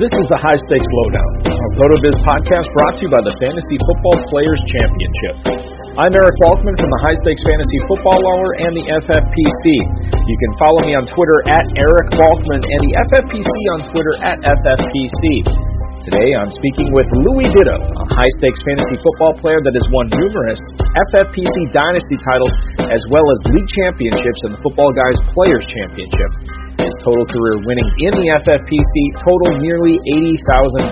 This is the High Stakes Lowdown, a RotoViz podcast brought to you by the Fantasy Football Players Championship. I'm Eric Balkman from the High Stakes Fantasy Football Hour and the FFPC. You can follow me on Twitter at Eric Balkman and the FFPC on Twitter at FFPC. Today I'm speaking with Louis Ditto, a high stakes fantasy football player that has won numerous FFPC Dynasty titles as well as league championships and the Football Guys Players Championship. His total career winnings in the FFPC total nearly $80,000.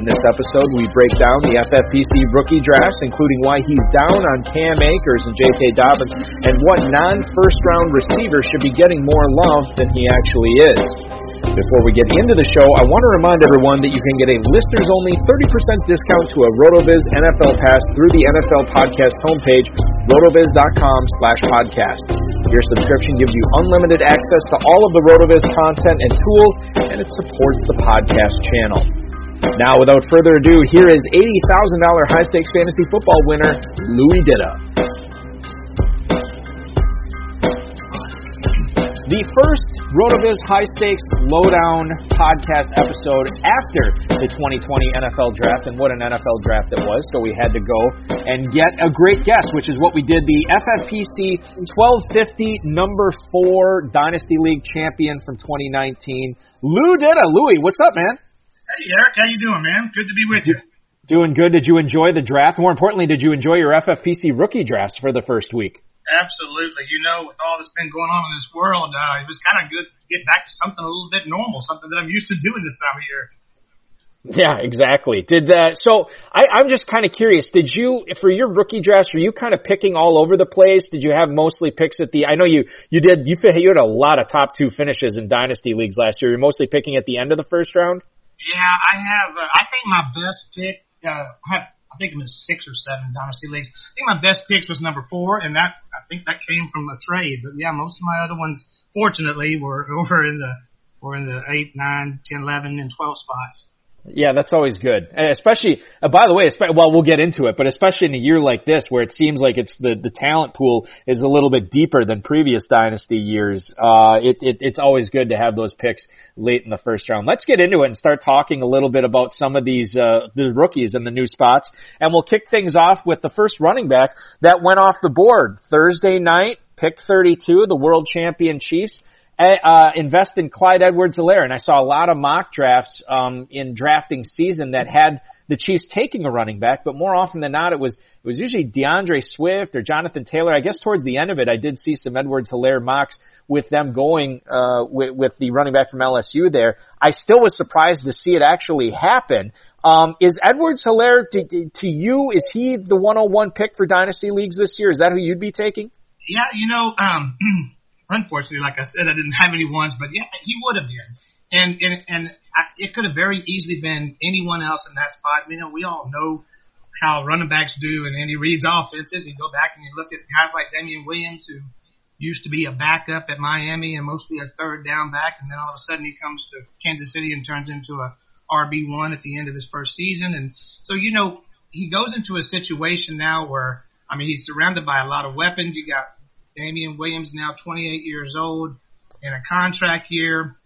In this episode, we break down the FFPC rookie drafts, including why he's down on Cam Akers and J.K. Dobbins, and what non first round receiver should be getting more love than he actually is. Before we get into the show, I want to remind everyone that you can get a listeners only 30% discount to a RotoViz NFL Pass through the NFL Podcast homepage, rotoviz.com slash podcast. Your subscription gives you unlimited access to all of the RotoViz content and tools, and it supports the podcast channel. Now, without further ado, here is $80,000 high stakes fantasy football winner, Louis Ditto. The first RotoViz High Stakes Lowdown podcast episode after the 2020 NFL Draft, and what an NFL draft it was. So we had to go and get a great guest, which is what we did. The FFPC 1250 number four Dynasty League champion from 2019, Lou Ditto. Louis, what's up, man? Hey, Eric, how you doing, man? Good to be with you. Doing good. Did you enjoy the draft? More importantly, did you enjoy your FFPC rookie drafts for the first week? Absolutely. You know, with all that's been going on in this world, uh, it was kind of good to get back to something a little bit normal, something that I'm used to doing this time of year. Yeah, exactly. Did that? So I, I'm just kind of curious. Did you, for your rookie drafts, were you kind of picking all over the place? Did you have mostly picks at the? I know you you did. You you had a lot of top two finishes in dynasty leagues last year. You're mostly picking at the end of the first round. Yeah, I have. Uh, I think my best pick. Uh, I have I think it was six or seven dynasty leagues. I think my best picks was number four, and that I think that came from a trade. But yeah, most of my other ones, fortunately, were over in the were in the eight, nine, ten, eleven, and twelve spots. Yeah, that's always good. And especially, uh, by the way, well, we'll get into it, but especially in a year like this where it seems like it's the, the talent pool is a little bit deeper than previous dynasty years, uh, it, it, it's always good to have those picks late in the first round. Let's get into it and start talking a little bit about some of these, uh, the rookies and the new spots. And we'll kick things off with the first running back that went off the board Thursday night, pick 32, the world champion Chiefs uh, invest in Clyde Edwards-Helaire. And I saw a lot of mock drafts um, in drafting season that had the Chiefs taking a running back, but more often than not, it was it was usually D'Andre Swift or Jonathan Taylor. I guess towards the end of it, I did see some Edwards Helaire mocks with them going uh, with, with the running back from LSU there. I still was surprised to see it actually happen. Um, is Edwards Helaire to, to you? Is he the 101 pick for dynasty leagues this year? Is that who you'd be taking? Yeah, you know, um, unfortunately, like I said, I didn't have any ones, but yeah, he would have been. And and and I, it could have very easily been anyone else in that spot. You know, we all know how running backs do in Andy Reid's offenses. You go back and you look at guys like Damien Williams, who used to be a backup at Miami and mostly a third down back, and then all of a sudden he comes to Kansas City and turns into a RB one at the end of his first season. And so you know he goes into a situation now where I mean he's surrounded by a lot of weapons. You got Damien Williams now 28 years old in a contract year.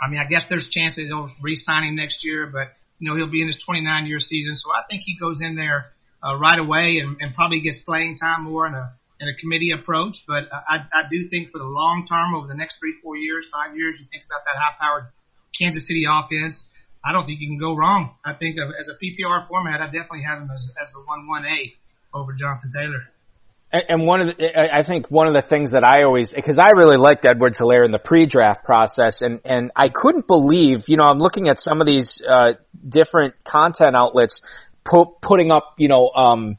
I mean, I guess there's chances he'll re-signing next year, but you know he'll be in his 29 year season, so I think he goes in there uh, right away and, and probably gets playing time more in a in a committee approach. But I, I do think for the long term, over the next three, four years, five years, you think about that high-powered Kansas City offense. I don't think you can go wrong. I think of, as a PPR format, I definitely have him as, as the one one A over Jonathan Taylor. And one of the, I think one of the things that I always, because I really liked Edwards Helaire in the pre-draft process, and and I couldn't believe, you know, I'm looking at some of these uh, different content outlets pu- putting up, you know, um,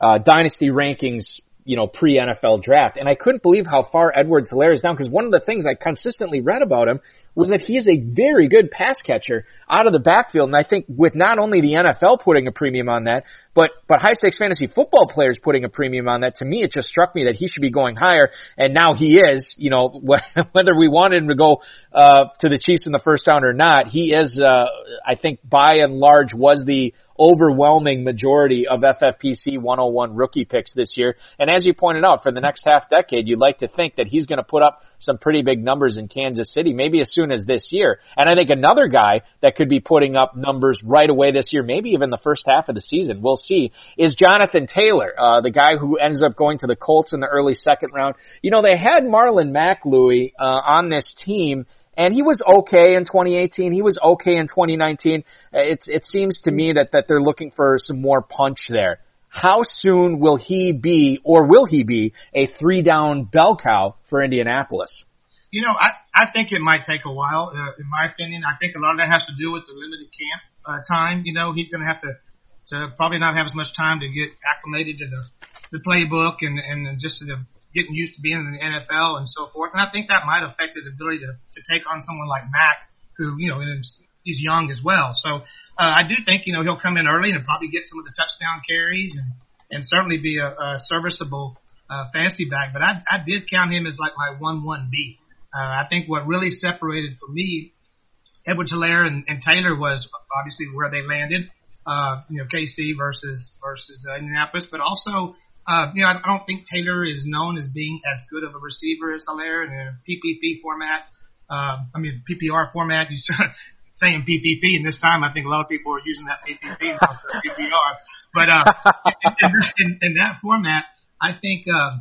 uh, dynasty rankings you know, pre NFL draft. And I couldn't believe how far Edwards Helaire is down because one of the things I consistently read about him was that he is a very good pass catcher out of the backfield. And I think with not only the NFL putting a premium on that, but, but high stakes fantasy football players putting a premium on that, to me, it just struck me that he should be going higher. And now he is, you know, whether we wanted him to go, uh, to the Chiefs in the first round or not, he is, uh, I think by and large was the overwhelming majority of FFPC 101 rookie picks this year. And as you pointed out, for the next half decade, you'd like to think that he's going to put up some pretty big numbers in Kansas City, maybe as soon as this year. And I think another guy that could be putting up numbers right away this year, maybe even the first half of the season, we'll see, is Jonathan Taylor, uh, the guy who ends up going to the Colts in the early second round. You know, they had Marlon Mack, Louie, uh, on this team and he was okay in 2018. He was okay in 2019. It, it seems to me that, that they're looking for some more punch there. How soon will he be, or will he be, a three down bell cow for Indianapolis? You know, I, I think it might take a while. Uh, in my opinion, I think a lot of that has to do with the limited camp uh, time. You know, he's going to have to to probably not have as much time to get acclimated to the the playbook and and just to the getting used to being in the NFL and so forth. And I think that might affect his ability to, to take on someone like Mack, who, you know, is, he's young as well. So uh, I do think, you know, he'll come in early and probably get some of the touchdown carries and, and certainly be a, a serviceable uh, fantasy back. But I, I did count him as like my 1-1B. Uh, I think what really separated for me Edward Helaire and, and Taylor was obviously where they landed. Uh, you know, KC versus versus uh, Indianapolis, but also uh, you know, I don't think Taylor is known as being as good of a receiver as Helaire in a PPP format. Uh, I mean, PPR format. You saying PPP, and this time I think a lot of people are using that PPP instead of PPR. But uh, in, in, in that format, I think uh,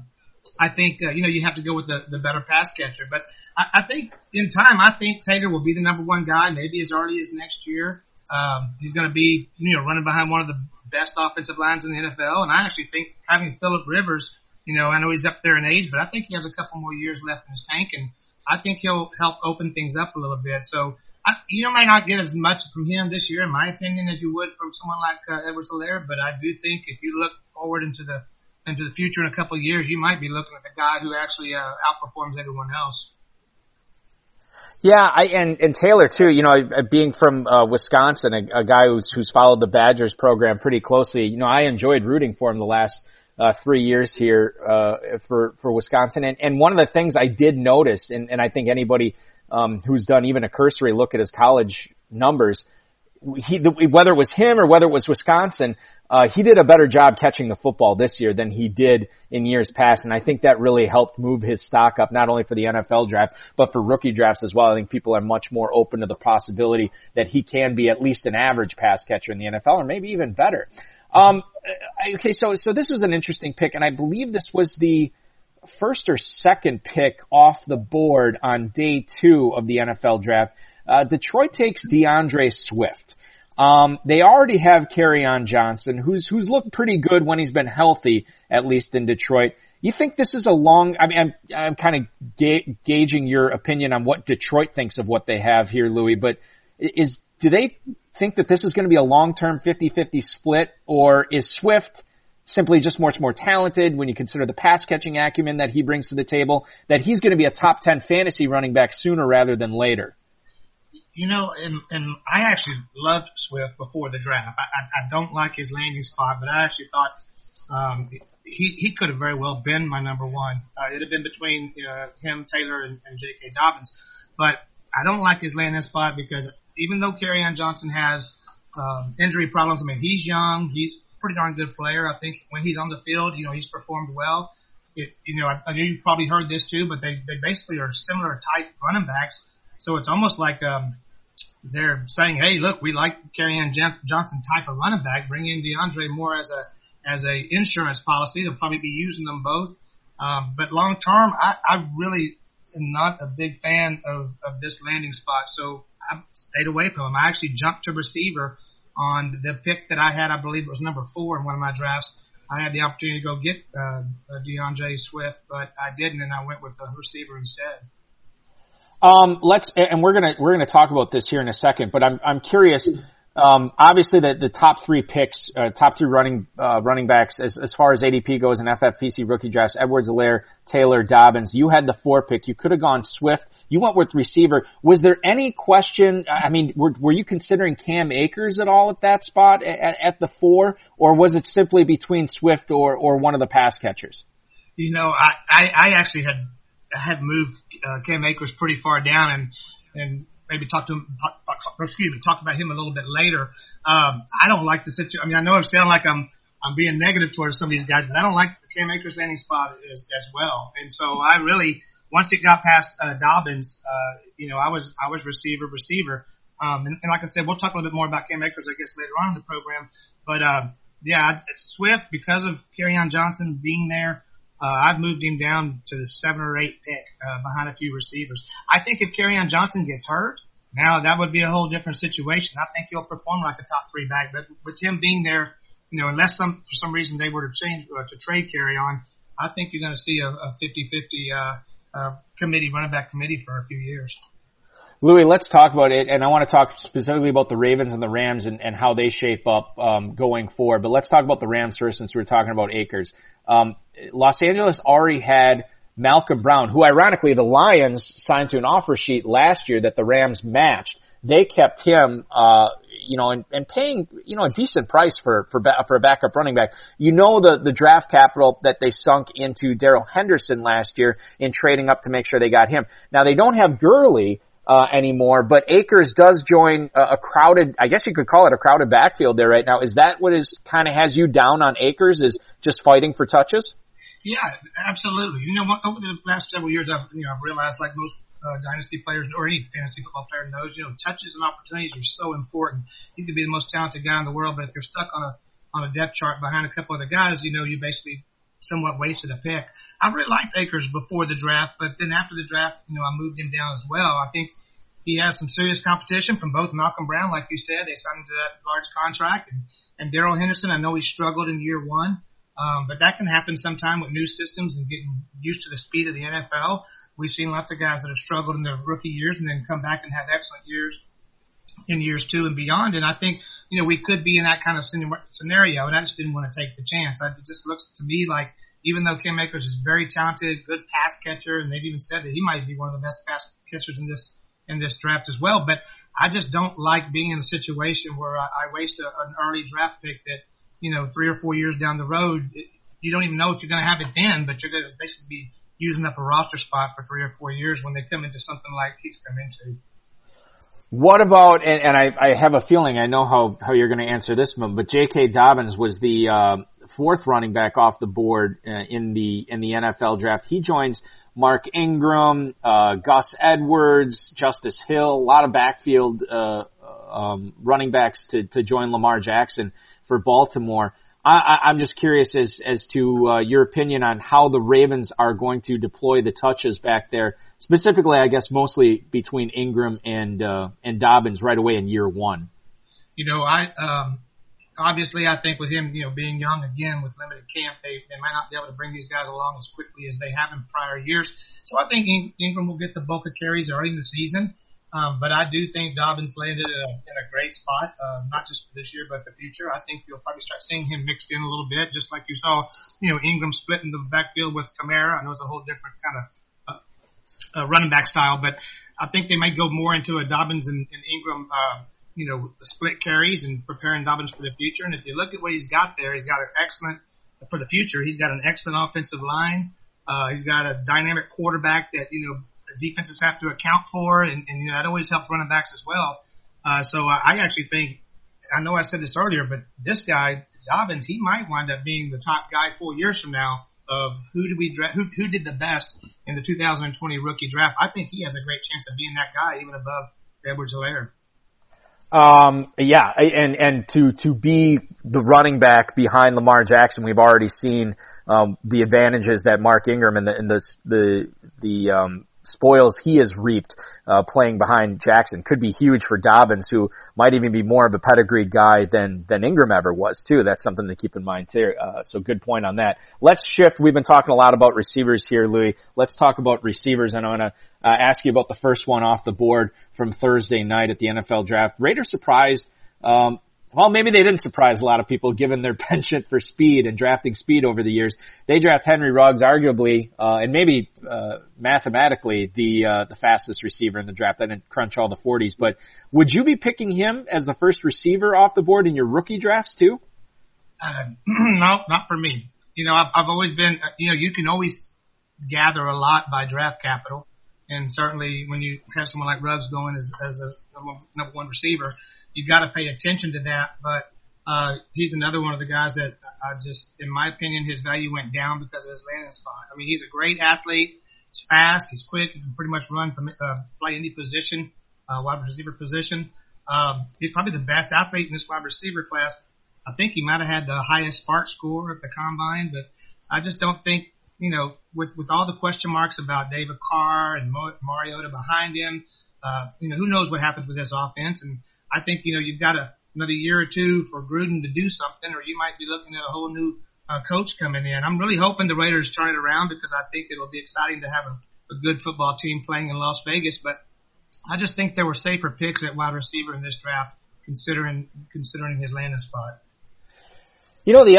I think uh, you know you have to go with the, the better pass catcher. But I, I think in time, I think Taylor will be the number one guy, maybe as early as next year. Um, he's going to be, you know, running behind one of the best offensive lines in the NFL. And I actually think having Philip Rivers, you know, I know he's up there in age, but I think he has a couple more years left in his tank, and I think he'll help open things up a little bit. So I, you may not get as much from him this year, in my opinion, as you would from someone like uh, Edwards Helaire. But I do think if you look forward into the into the future in a couple of years, you might be looking at the guy who actually uh, outperforms everyone else. Yeah, I and and Taylor too. You know, being from uh, Wisconsin, a, a guy who's who's followed the Badgers program pretty closely. You know, I enjoyed rooting for him the last uh, three years here uh, for for Wisconsin. And and one of the things I did notice, and and I think anybody um, who's done even a cursory look at his college numbers, he the, whether it was him or whether it was Wisconsin, uh, he did a better job catching the football this year than he did in years past, and I think that really helped move his stock up not only for the NFL draft but for rookie drafts as well. I think people are much more open to the possibility that he can be at least an average pass catcher in the NFL, or maybe even better. Um, okay, so so this was an interesting pick, and I believe this was the first or second pick off the board on day two of the NFL draft. Uh, Detroit takes D'Andre Swift. Um, they already have Kerryon Johnson, who's who's looked pretty good when he's been healthy, at least in Detroit. You think this is a long? I mean, I'm I'm kind of ga- gauging your opinion on what Detroit thinks of what they have here, Louis. But is do they think that this is going to be a long-term 50-50 split, or is Swift simply just much more talented when you consider the pass catching acumen that he brings to the table? That he's going to be a top 10 fantasy running back sooner rather than later. You know, and and I actually loved Swift before the draft. I, I, I don't like his landing spot, but I actually thought um, he he could have very well been my number one. Uh, it'd have been between uh, him, Taylor, and, and J.K. Dobbins, but I don't like his landing spot because even though Kerryon Johnson has um, injury problems, I mean he's young, he's pretty darn good player. I think when he's on the field, you know he's performed well. It, you know, I, I know you've probably heard this too, but they they basically are similar type running backs. So it's almost like um, they're saying, hey, look, we like Kerryon Johnson type of running back. Bring in DeAndre Moore as a as a insurance policy. They'll probably be using them both. Um, but long term, I, I really am not a big fan of, of this landing spot, so I stayed away from him. I actually jumped to receiver on the pick that I had. I believe it was number four in one of my drafts. I had the opportunity to go get uh, D'Andre Swift, but I didn't, and I went with the receiver instead. Um, let's, and we're gonna we're gonna talk about this here in a second, but I'm I'm curious. Um, obviously, the, the top three picks, uh, top three running uh, running backs, as, as far as ADP goes in FFPC rookie drafts, Edwards-Helaire, Taylor, Dobbins. You had the four pick. You could have gone Swift. You went with receiver. Was there any question? I mean, were, were you considering Cam Akers at all at that spot at, at the four, or was it simply between Swift or or one of the pass catchers? You know, I I, I actually had had moved uh, Cam Akers pretty far down, and and maybe talk to him, excuse me, talk about him a little bit later. Um, I don't like the situation. I mean, I know it sounds like I'm I'm being negative towards some of these guys, but I don't like the Cam Akers landing spot as, as well. And so I really, once it got past uh, Dobbins, uh, you know, I was I was receiver receiver. Um, and, and like I said, we'll talk a little bit more about Cam Akers, I guess, later on in the program. But uh, yeah, Swift because of Kerryon Johnson being there. Uh, I've moved him down to the seven or eight pick uh, behind a few receivers. I think if Kerryon Johnson gets hurt, now that would be a whole different situation. I think he'll perform like a top three back, but with him being there, you know, unless some for some reason they were to change uh, to trade Kerryon, I think you're going to see a, a 50-50 uh, uh, committee, running back committee for a few years. Louis, let's talk about it, and I want to talk specifically about the Ravens and the Rams and, and how they shape up um, going forward. But let's talk about the Rams first, since we are talking about Akers. Um, Los Angeles already had Malcolm Brown, who ironically the Lions signed to an offer sheet last year that the Rams matched. They kept him, uh, you know, and, and paying, you know, a decent price for for for a backup running back. You know the the draft capital that they sunk into Darrell Henderson last year in trading up to make sure they got him. Now they don't have Gurley, uh, anymore. But Akers does join a, a crowded, I guess you could call it a crowded backfield there right now. Is that what is kind of has you down on Akers? Is just fighting for touches? Yeah, absolutely. You know, over the last several years, I've you know I've realized like most uh, dynasty players or any fantasy football player knows, you know, touches and opportunities are so important. You could be the most talented guy in the world, but if you're stuck on a on a depth chart behind a couple of the guys, you know, you basically somewhat wasted a pick. I really liked Akers before the draft, but then after the draft, you know, I moved him down as well. I think he has some serious competition from both Malcolm Brown, like you said, they signed to that large contract, and, and Darrell Henderson. I know he struggled in year one, um, but that can happen sometime with new systems and getting used to the speed of the NFL. We've seen lots of guys that have struggled in their rookie years and then come back and have excellent years in years two and beyond. And I think, you know, we could be in that kind of scenario, and I just didn't want to take the chance. I, it just looks to me like even though Cam Akers is very talented, good pass catcher, and they've even said that he might be one of the best pass catchers in this in this draft as well. But I just don't like being in a situation where I, I waste a, an early draft pick that, you know, three or four years down the road, it, you don't even know if you're going to have it then, but you're going to basically be using up a roster spot for three or four years when they come into something like he's come into. What about, and, and I, I have a feeling I know how, how you're going to answer this one, but J.K. Dobbins was the uh, fourth running back off the board uh, in the in the NFL draft. He joins Mark Ingram, uh, Gus Edwards, Justice Hill, a lot of backfield uh, um, running backs to, to join Lamar Jackson for Baltimore. I, I'm just curious as as to uh, your opinion on how the Ravens are going to deploy the touches back there, specifically, I guess, mostly between Ingram and uh, and Dobbins right away in year one. you know, I um, obviously I think with him, you know, being young again with limited camp, they they might not be able to bring these guys along as quickly as they have in prior years. So I think Ingram will get the bulk of carries early in the season. Um, but I do think Dobbins landed in a, in a great spot, uh, not just for this year, but the future. I think you'll probably start seeing him mixed in a little bit, just like you saw, you know, Ingram splitting the backfield with Kamara. I know it's a whole different kind of uh, running back style, but I think they might go more into a Dobbins and, and Ingram, uh, you know, split carries and preparing Dobbins for the future. And if you look at what he's got there, he's got an excellent for the future. He's got an excellent offensive line. Uh, he's got a dynamic quarterback that you know defenses have to account for, and, and you know that always helps running backs as well. Uh, so I actually think, I know I said this earlier, but this guy Dobbins, he might wind up being the top guy four years from now of who did we dra- who who did the best in the 2020 rookie draft. I think he has a great chance of being that guy, even above Edwards-Helaire. Um, yeah, and and to to be the running back behind Lamar Jackson, we've already seen um, the advantages that Mark Ingram and the and the the the um, spoils he has reaped uh, playing behind Jackson could be huge for Dobbins, who might even be more of a pedigreed guy than than Ingram ever was too. That's something to keep in mind too. Uh, so good point on that. Let's shift. We've been talking a lot about receivers here, Louis. Let's talk about receivers, and I want to uh, ask you about the first one off the board from Thursday night at the NFL Draft. Raiders surprised. Um, well, maybe they didn't surprise a lot of people given their penchant for speed and drafting speed over the years. They draft Henry Ruggs, arguably, uh, and maybe, uh, mathematically the, uh, the fastest receiver in the draft. I didn't crunch all the 40s, but would you be picking him as the first receiver off the board in your rookie drafts too? Uh, no, not for me. You know, I've, I've always been, uh, you know, you can always gather a lot by draft capital. And certainly when you have someone like Ruggs going as, as the number one receiver, you've got to pay attention to that. But uh, he's another one of the guys that I just, in my opinion, his value went down because of his landing spot. I mean, he's a great athlete. He's fast. He's quick. He can pretty much run from uh, play any position, uh, wide receiver position. Um, he's probably the best athlete in this wide receiver class. I think he might have had the highest SPARQ score at the combine, but I just don't think, you know, with with all the question marks about David Carr and Mariota behind him, uh, you know, who knows what happens with this offense and I think you know you've got a, another year or two for Gruden to do something, or you might be looking at a whole new uh, coach coming in. I'm really hoping the Raiders turn it around because I think it'll be exciting to have a, a good football team playing in Las Vegas. But I just think there were safer picks at wide receiver in this draft, considering considering his landing spot. You know, the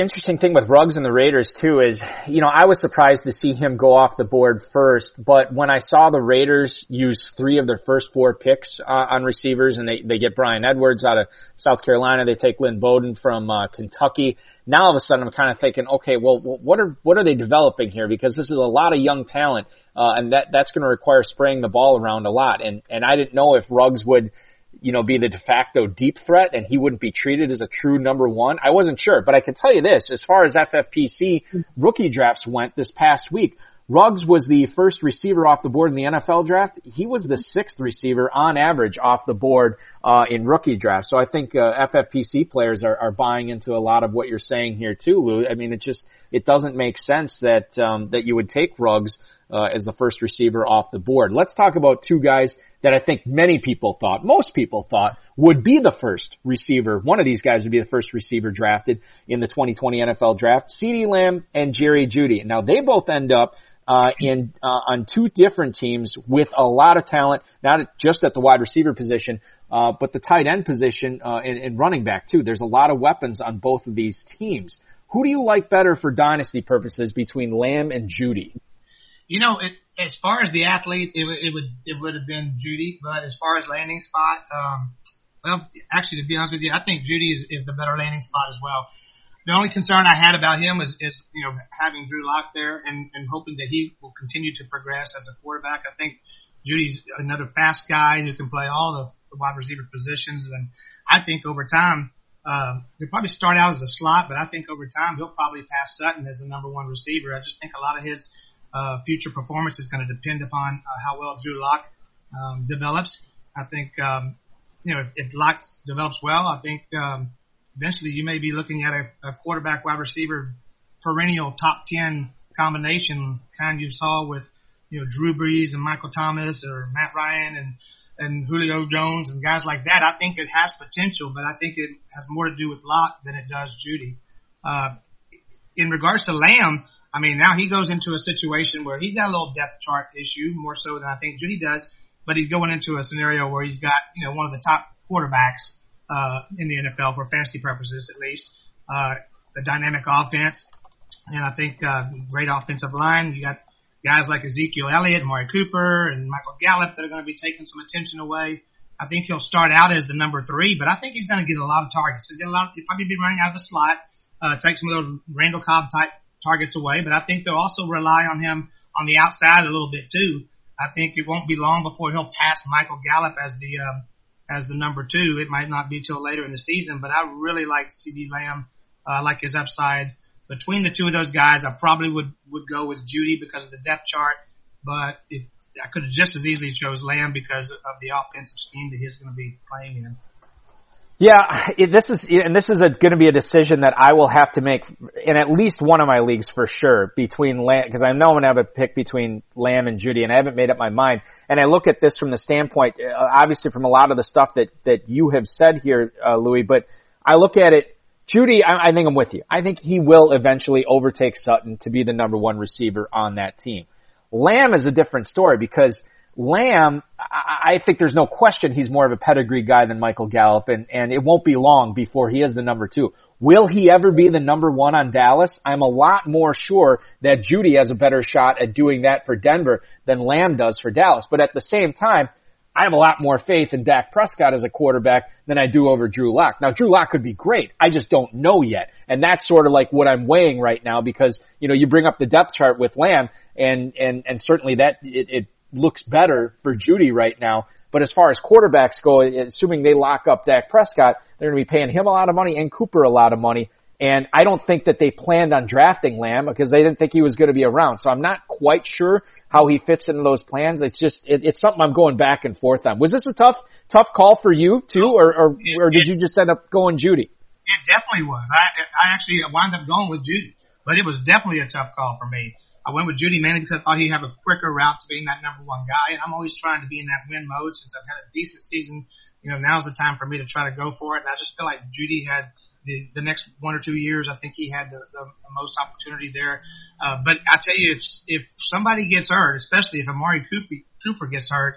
interesting thing with Ruggs and the Raiders too is, you know, I was surprised to see him go off the board first, but when I saw the Raiders use three of their first four picks uh, on receivers and they, they get Bryan Edwards out of South Carolina, they take Lynn Bowden from uh, Kentucky. Now all of a sudden I'm kind of thinking, okay, well, what are, what are they developing here? Because this is a lot of young talent, uh, and that, that's going to require spraying the ball around a lot. And, and I didn't know if Ruggs would, you know, be the de facto deep threat and he wouldn't be treated as a true number one. I wasn't sure, but I can tell you this, as far as FFPC rookie drafts went this past week, Ruggs was the first receiver off the board in the NFL draft. He was the sixth receiver on average off the board uh, in rookie drafts. So I think uh, FFPC players are, are buying into a lot of what you're saying here too, Lou. I mean, it just it doesn't make sense that um, that you would take Ruggs uh, as the first receiver off the board. Let's talk about two guys that I think many people thought, most people thought, would be the first receiver. One of these guys would be the first receiver drafted in the 2020 NFL draft, CeeDee Lamb and Jerry Jeudy. Now they both end up uh, in uh, on two different teams with a lot of talent, not just at the wide receiver position, uh, but the tight end position uh, and, and running back too. There's a lot of weapons on both of these teams. Who do you like better for dynasty purposes between Lamb and Jeudy? You know, it, as far as the athlete, it, it would it would have been Jeudy, but as far as landing spot, um, well, actually, to be honest with you, I think Jeudy is, is the better landing spot as well. The only concern I had about him is, is you know having Drew Lock there and, and hoping that he will continue to progress as a quarterback. I think Jeudy's another fast guy who can play all the, the wide receiver positions, and I think over time uh, he'll probably start out as a slot, but I think over time he'll probably pass Sutton as the number one receiver. I just think a lot of his uh, future performance is going to depend upon uh, how well Drew Lock um, develops. I think um, you know if, if Lock develops well, I think um, eventually you may be looking at a, a quarterback wide receiver perennial top ten combination kind you saw with you know Drew Brees and Michael Thomas or Matt Ryan and and Julio Jones and guys like that, I think it has potential, but I think it has more to do with Lock than it does Jeudy. Uh, in regards to Lamb, I mean, now he goes into a situation where he's got a little depth chart issue, more so than I think Jeudy does, but he's going into a scenario where he's got, you know, one of the top quarterbacks, uh, in the NFL for fantasy purposes, at least, uh, a dynamic offense. And I think, uh, great offensive line. You got guys like Ezekiel Elliott, Amari Cooper, and Michael Gallup that are going to be taking some attention away. I think he'll start out as the number three, but I think he's going to get a lot of targets. He'll get a lot. He'll probably be running out of the slot, uh, take some of those Randall Cobb type targets away. But I think they'll also rely on him on the outside a little bit too. I think it won't be long before he'll pass Michael Gallup as the um, as the number two. It might not be till later in the season, but I really like CeeDee Lamb. Uh, like his upside between the two of those guys, I probably would would go with Jeudy because of the depth chart. But if, I could have just as easily chose Lamb because of the offensive scheme that he's going to be playing in. Yeah, this is and this is going to be a decision that I will have to make in at least one of my leagues for sure between Lamb because I know I'm going to have a pick between Lamb and Jeudy, and I haven't made up my mind. And I look at this from the standpoint, uh, obviously from a lot of the stuff that that you have said here, uh, Louis, but I look at it Jeudy. I, I think I'm with you. I think he will eventually overtake Sutton to be the number one receiver on that team. Lamb is a different story because Lamb, I, think there's no question he's more of a pedigree guy than Michael Gallup, and, and it won't be long before he is the number two. Will he ever be the number one on Dallas? I'm a lot more sure that Jeudy has a better shot at doing that for Denver than Lamb does for Dallas. But at the same time, I have a lot more faith in Dak Prescott as a quarterback than I do over Drew Lock. Now, Drew Lock could be great. I just don't know yet. And that's sort of like what I'm weighing right now because, you know, you bring up the depth chart with Lamb and, and, and certainly that it, it looks better for Jeudy right now. But as far as quarterbacks go, assuming they lock up Dak Prescott, they're going to be paying him a lot of money and Cooper a lot of money. And I don't think that they planned on drafting Lamb because they didn't think he was going to be around. So I'm not quite sure how he fits into those plans. It's just it, it's something I'm going back and forth on. Was this a tough tough call for you too, or or, or did you just end up going Jeudy? It definitely was. I I actually wound up going with Jeudy, but it was definitely a tough call for me. I went with Jeudy mainly because I thought he'd have a quicker route to being that number one guy, and I'm always trying to be in that win mode since I've had a decent season. You know, now's the time for me to try to go for it. And I just feel like Jeudy had the, the next one or two years, I think he had the, the, the most opportunity there. Uh, but I tell you, if if somebody gets hurt, especially if Amari Cooper, Cooper gets hurt,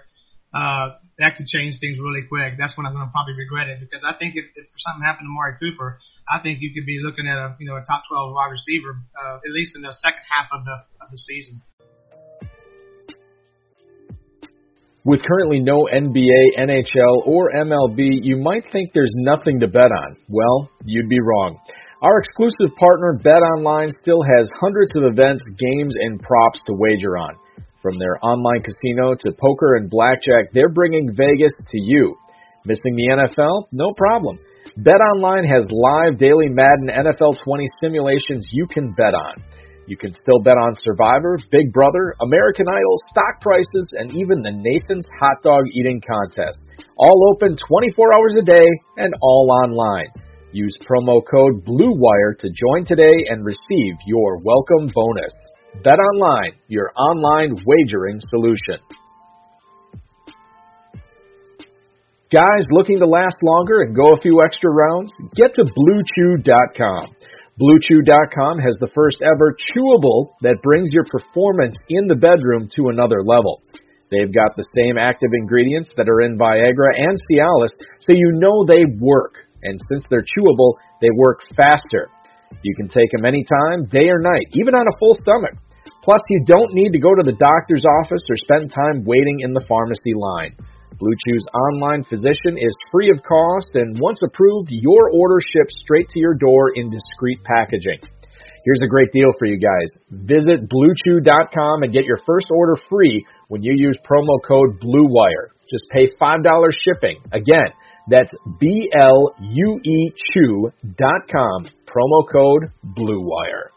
uh, that could change things really quick. That's when I'm going to probably regret it because I think if, if something happened to Amari Cooper, I think you could be looking at a you know a top 12 wide receiver uh, at least in the second half of the of the season. With currently no NBA, NHL, or MLB, you might think there's nothing to bet on. Well, you'd be wrong. Our exclusive partner, BetOnline, still has hundreds of events, games, and props to wager on. From their online casino to poker and blackjack, they're bringing Vegas to you. Missing the NFL? No problem. BetOnline has live daily Madden NFL 20 simulations you can bet on. You can still bet on Survivor, Big Brother, American Idol, stock prices, and even the Nathan's Hot Dog Eating Contest. All open 24 hours a day and all online. Use promo code BLUEWIRE to join today and receive your welcome bonus. Bet online, your online wagering solution. Guys looking to last longer and go a few extra rounds? Get to BlueChew.com. BlueChew.com has the first ever chewable that brings your performance in the bedroom to another level. They've got the same active ingredients that are in Viagra and Cialis, so you know they work. And since they're chewable, they work faster. You can take them anytime, day or night, even on a full stomach. Plus, you don't need to go to the doctor's office or spend time waiting in the pharmacy line. Blue Chew's online physician is free of cost, and once approved, your order ships straight to your door in discreet packaging. Here's a great deal for you guys. Visit BlueChew.com and get your first order free when you use promo code BLUEWIRE. Just pay $5 shipping. Again, that's B-L-U-E Chew.com, promo code BLUEWIRE.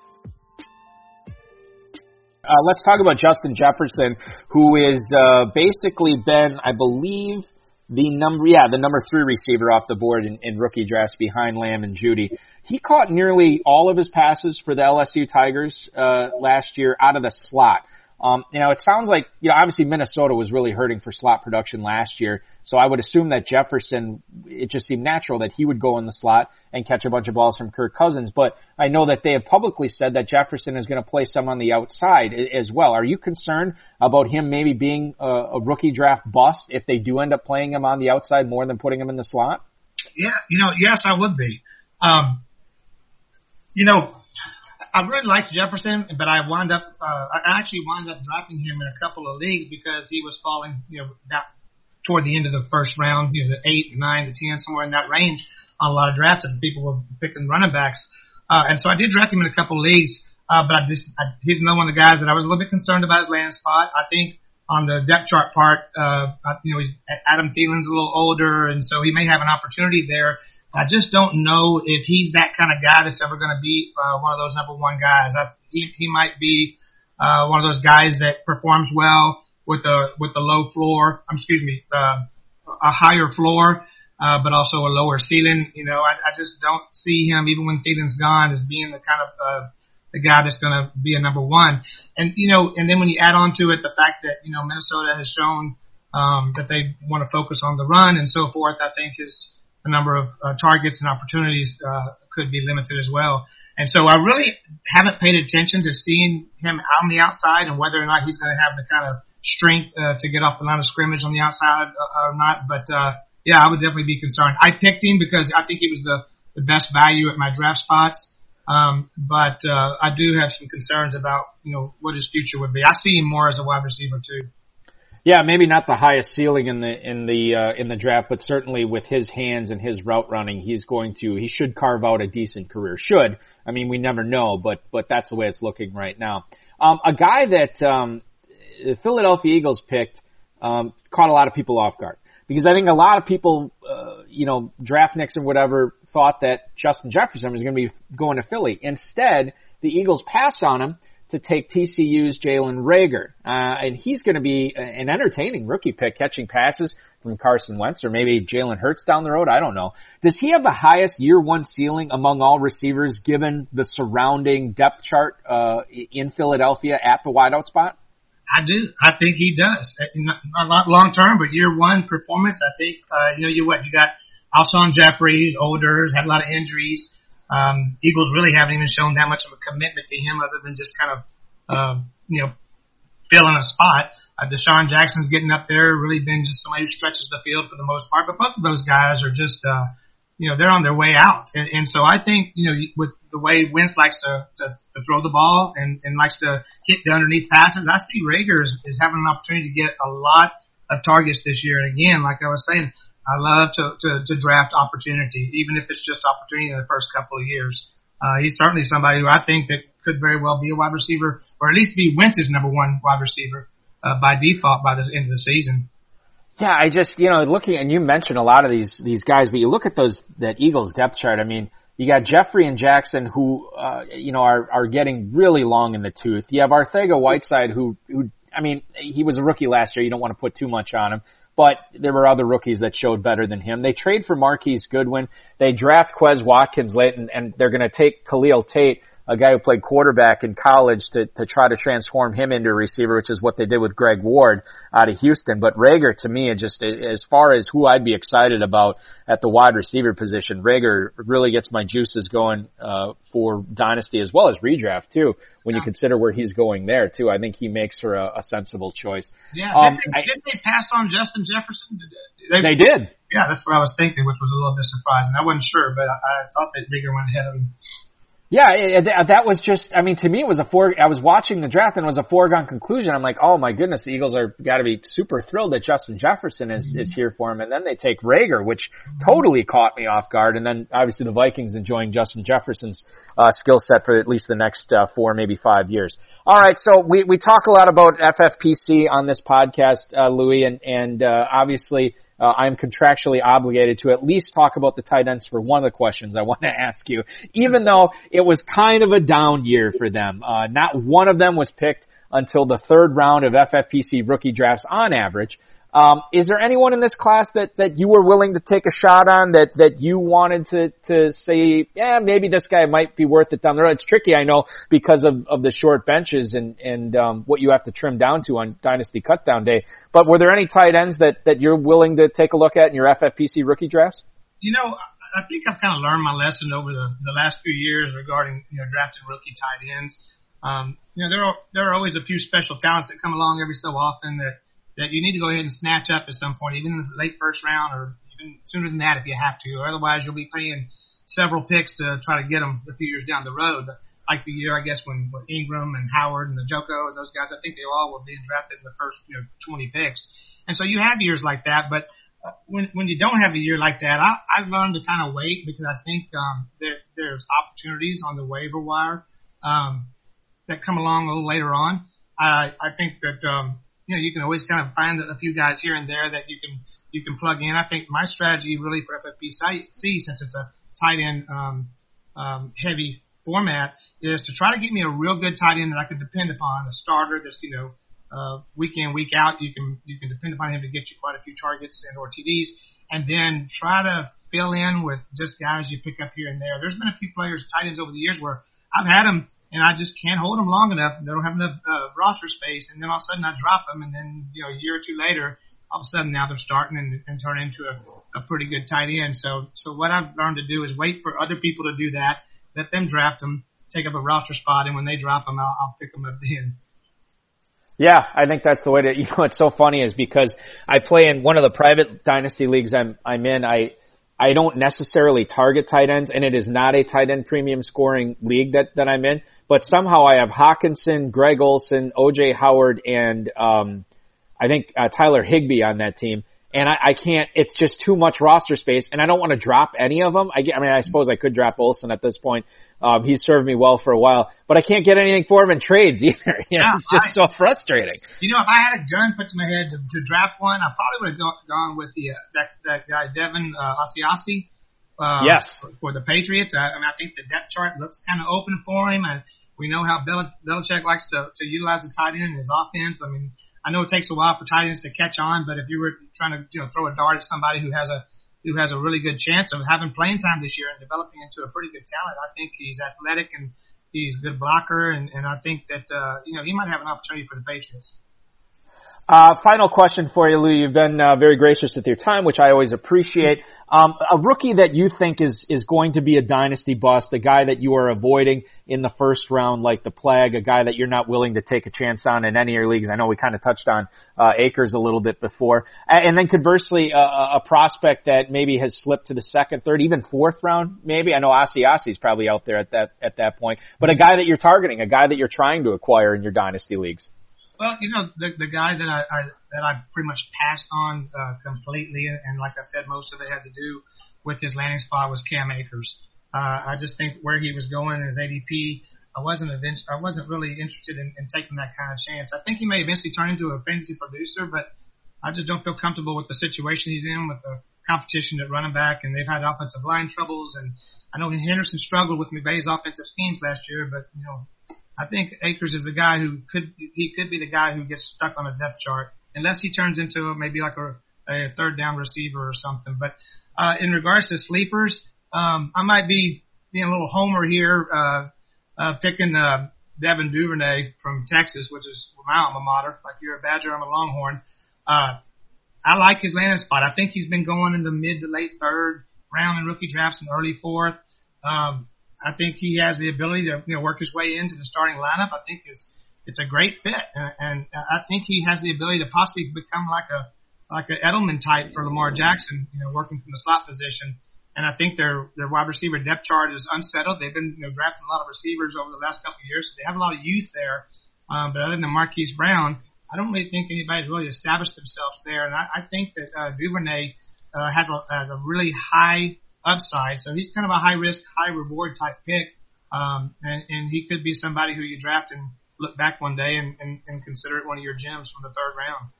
Uh, let's talk about Justin Jefferson, who is uh, basically been, I believe, the number yeah the number three receiver off the board in, in rookie drafts behind Lamb and Jeudy. He caught nearly all of his passes for the LSU Tigers uh, last year out of the slot. Um, you know, it sounds like, you know, obviously Minnesota was really hurting for slot production last year. So I would assume that Jefferson, it just seemed natural that he would go in the slot and catch a bunch of balls from Kirk Cousins. But I know that they have publicly said that Jefferson is going to play some on the outside as well. Are you concerned about him maybe being a, a rookie draft bust if they do end up playing him on the outside more than putting him in the slot? Yeah, you know, yes, I would be. Um, you know, I really liked Jefferson, but I wound up, uh, I actually wound up dropping him in a couple of leagues because he was falling, you know, that toward the end of the first round, you know, the eight, nine, the ten, somewhere in that range on a lot of drafts people were picking running backs. Uh, and so I did draft him in a couple of leagues, uh, but I just, I, he's another one of the guys that I was a little bit concerned about his land spot. I think on the depth chart part, uh, you know, Adam Thielen's a little older, and so he may have an opportunity there. I just don't know if he's that kind of guy that's ever going to be uh, one of those number one guys. I, he he might be uh, one of those guys that performs well with the with the low floor. Um, excuse me, uh, a higher floor, uh, but also a lower ceiling. You know, I, I just don't see him even when Thielen's gone as being the kind of uh, the guy that's going to be a number one. And you know, and then when you add on to it the fact that you know Minnesota has shown um, that they want to focus on the run and so forth, I think is the number of uh, targets and opportunities uh, could be limited as well. And so I really haven't paid attention to seeing him on the outside and whether or not he's going to have the kind of strength uh, to get off the line of scrimmage on the outside uh, or not. But uh, yeah, I would definitely be concerned. I picked him because I think he was the, the best value at my draft spots. Um, but uh, I do have some concerns about you know what his future would be. I see him more as a wide receiver too. Yeah, maybe not the highest ceiling in the in the uh, in the draft, but certainly with his hands and his route running, he's going to he should carve out a decent career. Should I mean we never know, but but that's the way it's looking right now. Um, a guy that um, the Philadelphia Eagles picked um, caught a lot of people off guard because I think a lot of people, uh, you know, draftniks and whatever thought that Justin Jefferson was going to be going to Philly. Instead, the Eagles passed on him to take TCU's Jalen Reagor. Uh, and he's going to be an entertaining rookie pick, catching passes from Carson Wentz or maybe Jalen Hurts down the road. I don't know. Does he have the highest year one ceiling among all receivers given the surrounding depth chart uh, in Philadelphia at the wideout spot? I do. I think he does. Uh, not long term, but year one performance, I think, uh, you know, you what? You got Alshon Jeffery, older, had a lot of injuries. Um, Eagles really haven't even shown that much of a commitment to him other than just kind of, uh, you know, filling a spot. Uh, DeSean Jackson's getting up there, really been just somebody who stretches the field for the most part. But both of those guys are just, uh, you know, they're on their way out. And, and so I think, you know, with the way Wentz likes to, to, to throw the ball and, and likes to hit the underneath passes, I see Reagor is, is having an opportunity to get a lot of targets this year. And again, like I was saying, I love to, to, to draft opportunity, even if it's just opportunity in the first couple of years. Uh, he's certainly somebody who I think that could very well be a wide receiver, or at least be Wentz's number one wide receiver uh, by default by the end of the season. Yeah, I just you know looking and you mentioned a lot of these these guys, but you look at those that Eagles depth chart. I mean, you got Jeffery and Jackson who uh, you know are are getting really long in the tooth. You have Arcega-Whiteside who who I mean he was a rookie last year. You don't want to put too much on him but there were other rookies that showed better than him. They trade for Marquise Goodwin. They draft Quez Watkins late, and, and they're going to take Khalil Tate, a guy who played quarterback in college, to, to try to transform him into a receiver, which is what they did with Greg Ward out of Houston. But Reagor, to me, just as far as who I'd be excited about at the wide receiver position, Reagor really gets my juices going uh, for dynasty as well as redraft too when yeah. you consider where he's going there too. I think he makes for a, a sensible choice. Yeah, um, did, they, I, did they pass on Justin Jefferson? They, they did. Yeah, that's what I was thinking, which was a little bit surprising. I wasn't sure, but I, I thought that Reagor went ahead of him. Yeah, it, it, that was just, I mean, to me it was a four, I was watching the draft and it was a foregone conclusion. I'm like, oh my goodness, the Eagles are gotta be super thrilled that Justin Jefferson is, mm-hmm. is here for him. And then they take Reagor, which totally caught me off guard. And then obviously the Vikings enjoying Justin Jefferson's, uh, skill set for at least the next, uh, four, maybe five years. All right. So we, we talk a lot about FFPC on this podcast, uh, Louis, and, and, uh, obviously, uh, I'm contractually obligated to at least talk about the tight ends for one of the questions I want to ask you, even though it was kind of a down year for them. Uh, not one of them was picked until the third round of FFPC rookie drafts on average. Um, is there anyone in this class that, that you were willing to take a shot on that, that you wanted to, to say, yeah, maybe this guy might be worth it down the road? It's tricky, I know, because of, of the short benches and, and, um, what you have to trim down to on Dynasty Cutdown Day. But were there any tight ends that, that you're willing to take a look at in your FFPC rookie drafts? You know, I think I've kind of learned my lesson over the, the last few years regarding, you know, drafting rookie tight ends. Um, you know, there are, there are always a few special talents that come along every so often that, that you need to go ahead and snatch up at some point, even late first round or even sooner than that if you have to. Otherwise, you'll be paying several picks to try to get them a few years down the road. Like the year, I guess, when, when Engram and Howard and the Njoku and those guys, I think they all were being drafted in the first, you know, 20 picks. And so you have years like that, but uh, when when you don't have a year like that, I, I've learned to kind of wait because I think um, there there's opportunities on the waiver wire um, that come along a little later on. I I think that um, you know, you can always kind of find a few guys here and there that you can you can plug in. I think my strategy really for FFPC, since it's a tight end um, um, heavy format, is to try to get me a real good tight end that I can depend upon, a starter that's you know uh, week in week out. You can you can depend upon him to get you quite a few targets and or TDs, and then try to fill in with just guys you pick up here and there. There's been a few players tight ends over the years where I've had them and I just can't hold them long enough. They don't have enough uh, roster space, and then all of a sudden I drop them, and then you know a year or two later, all of a sudden now they're starting and, and turn into a, a pretty good tight end. So so what I've learned to do is wait for other people to do that, let them draft them, take up a roster spot, and when they drop them, I'll, I'll pick them up then. Yeah, I think that's the way to. You know, what's so funny is because I play in one of the private dynasty leagues I'm I'm in. I I don't necessarily target tight ends, and it is not a tight end premium scoring league that that I'm in but somehow I have Hockenson, Greg Olsen, OJ Howard, and um, I think uh, Tyler Higbee on that team. And I, I can't. It's just too much roster space, and I don't want to drop any of them. I, I mean, I suppose I could drop Olsen at this point. Um, he's served me well for a while, but I can't get anything for him in trades either. You know, yeah, it's just I, so frustrating. You know, if I had a gun put to my head to, to draft one, I probably would have gone with the uh, that that guy Devin uh, Asiasi uh, yes. for, the Patriots. I, I mean, I think the depth chart looks kind of open for him, and we know how Bel- Belichick likes to, to utilize the tight end in his offense. I mean, I know it takes a while for tight ends to catch on, but if you were trying to you know throw a dart at somebody who has a who has a really good chance of having playing time this year and developing into a pretty good talent, I think he's athletic and he's a good blocker, and, and I think that uh, you know he might have an opportunity for the Patriots. Uh, final question for you, Lou. You've been uh, very gracious with your time, which I always appreciate. Um, a rookie that you think is is going to be a dynasty bust, a guy that you are avoiding in the first round like the plague, a guy that you're not willing to take a chance on in any of your leagues. I know we kind of touched on uh, Akers a little bit before, and then conversely, a, a prospect that maybe has slipped to the second, third, even fourth round. Maybe I know Asiasi's probably out there at that at that point, but a guy that you're targeting, a guy that you're trying to acquire in your dynasty leagues. Well, you know, the the guy that I, I that I pretty much passed on uh, completely, and, and like I said, most of it had to do with his landing spot was Cam Akers. Uh, I just think where he was going in his ADP, I wasn't event- I wasn't really interested in, in taking that kind of chance. I think he may eventually turn into a fantasy producer, but I just don't feel comfortable with the situation he's in with the competition at running back, and they've had offensive line troubles. And I know Henderson struggled with McVay's offensive schemes last year, but you know I think Akers is the guy who could he could be the guy who gets stuck on a depth chart unless he turns into maybe like a, a third down receiver or something. But uh, in regards to sleepers, um, I might be being a little homer here, uh, uh, picking uh, Devin Duvernay from Texas, which is my alma mater. Like you're a Badger, I'm a Longhorn. Uh, I like his landing spot. I think he's been going in the mid to late third round in rookie drafts and early fourth. Um, I think he has the ability to you know work his way into the starting lineup. I think is it's a great fit, and, and I think he has the ability to possibly become like a like an Edelman type for Lamar Jackson, you know, working from the slot position. And I think their their wide receiver depth chart is unsettled. They've been you know drafting a lot of receivers over the last couple of years, so they have a lot of youth there. Um, but other than Marquise Brown, I don't really think anybody's really established themselves there. And I, I think that uh, Duvernay uh, has a has a really high upside. So he's kind of a high risk, high reward type pick. Um, and, and he could be somebody who you draft and look back one day and, and, and consider it one of your gems from the third round.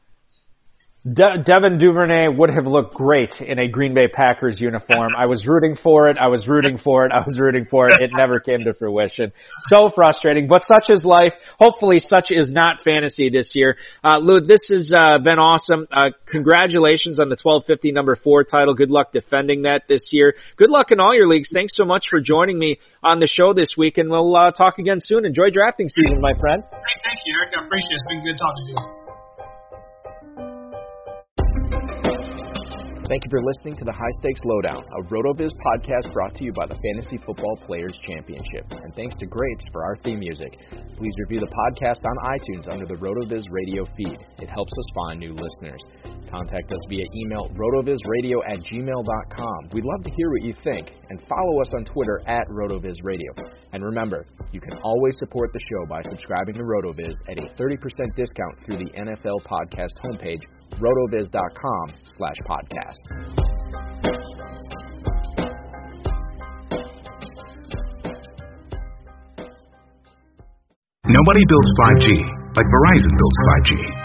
De- Devin Duvernay would have looked great in a Green Bay Packers uniform. I was rooting for it. I was rooting for it. I was rooting for it. It never came to fruition. So frustrating, but such is life. Hopefully, such is not fantasy this year. Uh, Lou, this has uh, been awesome. Uh, congratulations on the 1250 number four title. Good luck defending that this year. Good luck in all your leagues. Thanks so much for joining me on the show this week, and we'll uh, talk again soon. Enjoy drafting season, my friend. Thank you, Eric. I appreciate it. It's been good talking to you. Thank you for listening to the High Stakes Lowdown, a RotoViz podcast brought to you by the Fantasy Football Players Championship. And thanks to Grapes for our theme music. Please review the podcast on iTunes under the RotoViz radio feed. It helps us find new listeners. Contact us via email rotovizradio at gmail.com. We'd love to hear what you think. And follow us on Twitter at RotoVizRadio. And remember, you can always support the show by subscribing to RotoViz at a 30% discount through the NFL Podcast homepage rotoviz.com slash podcast. Nobody builds 5G like Verizon builds 5G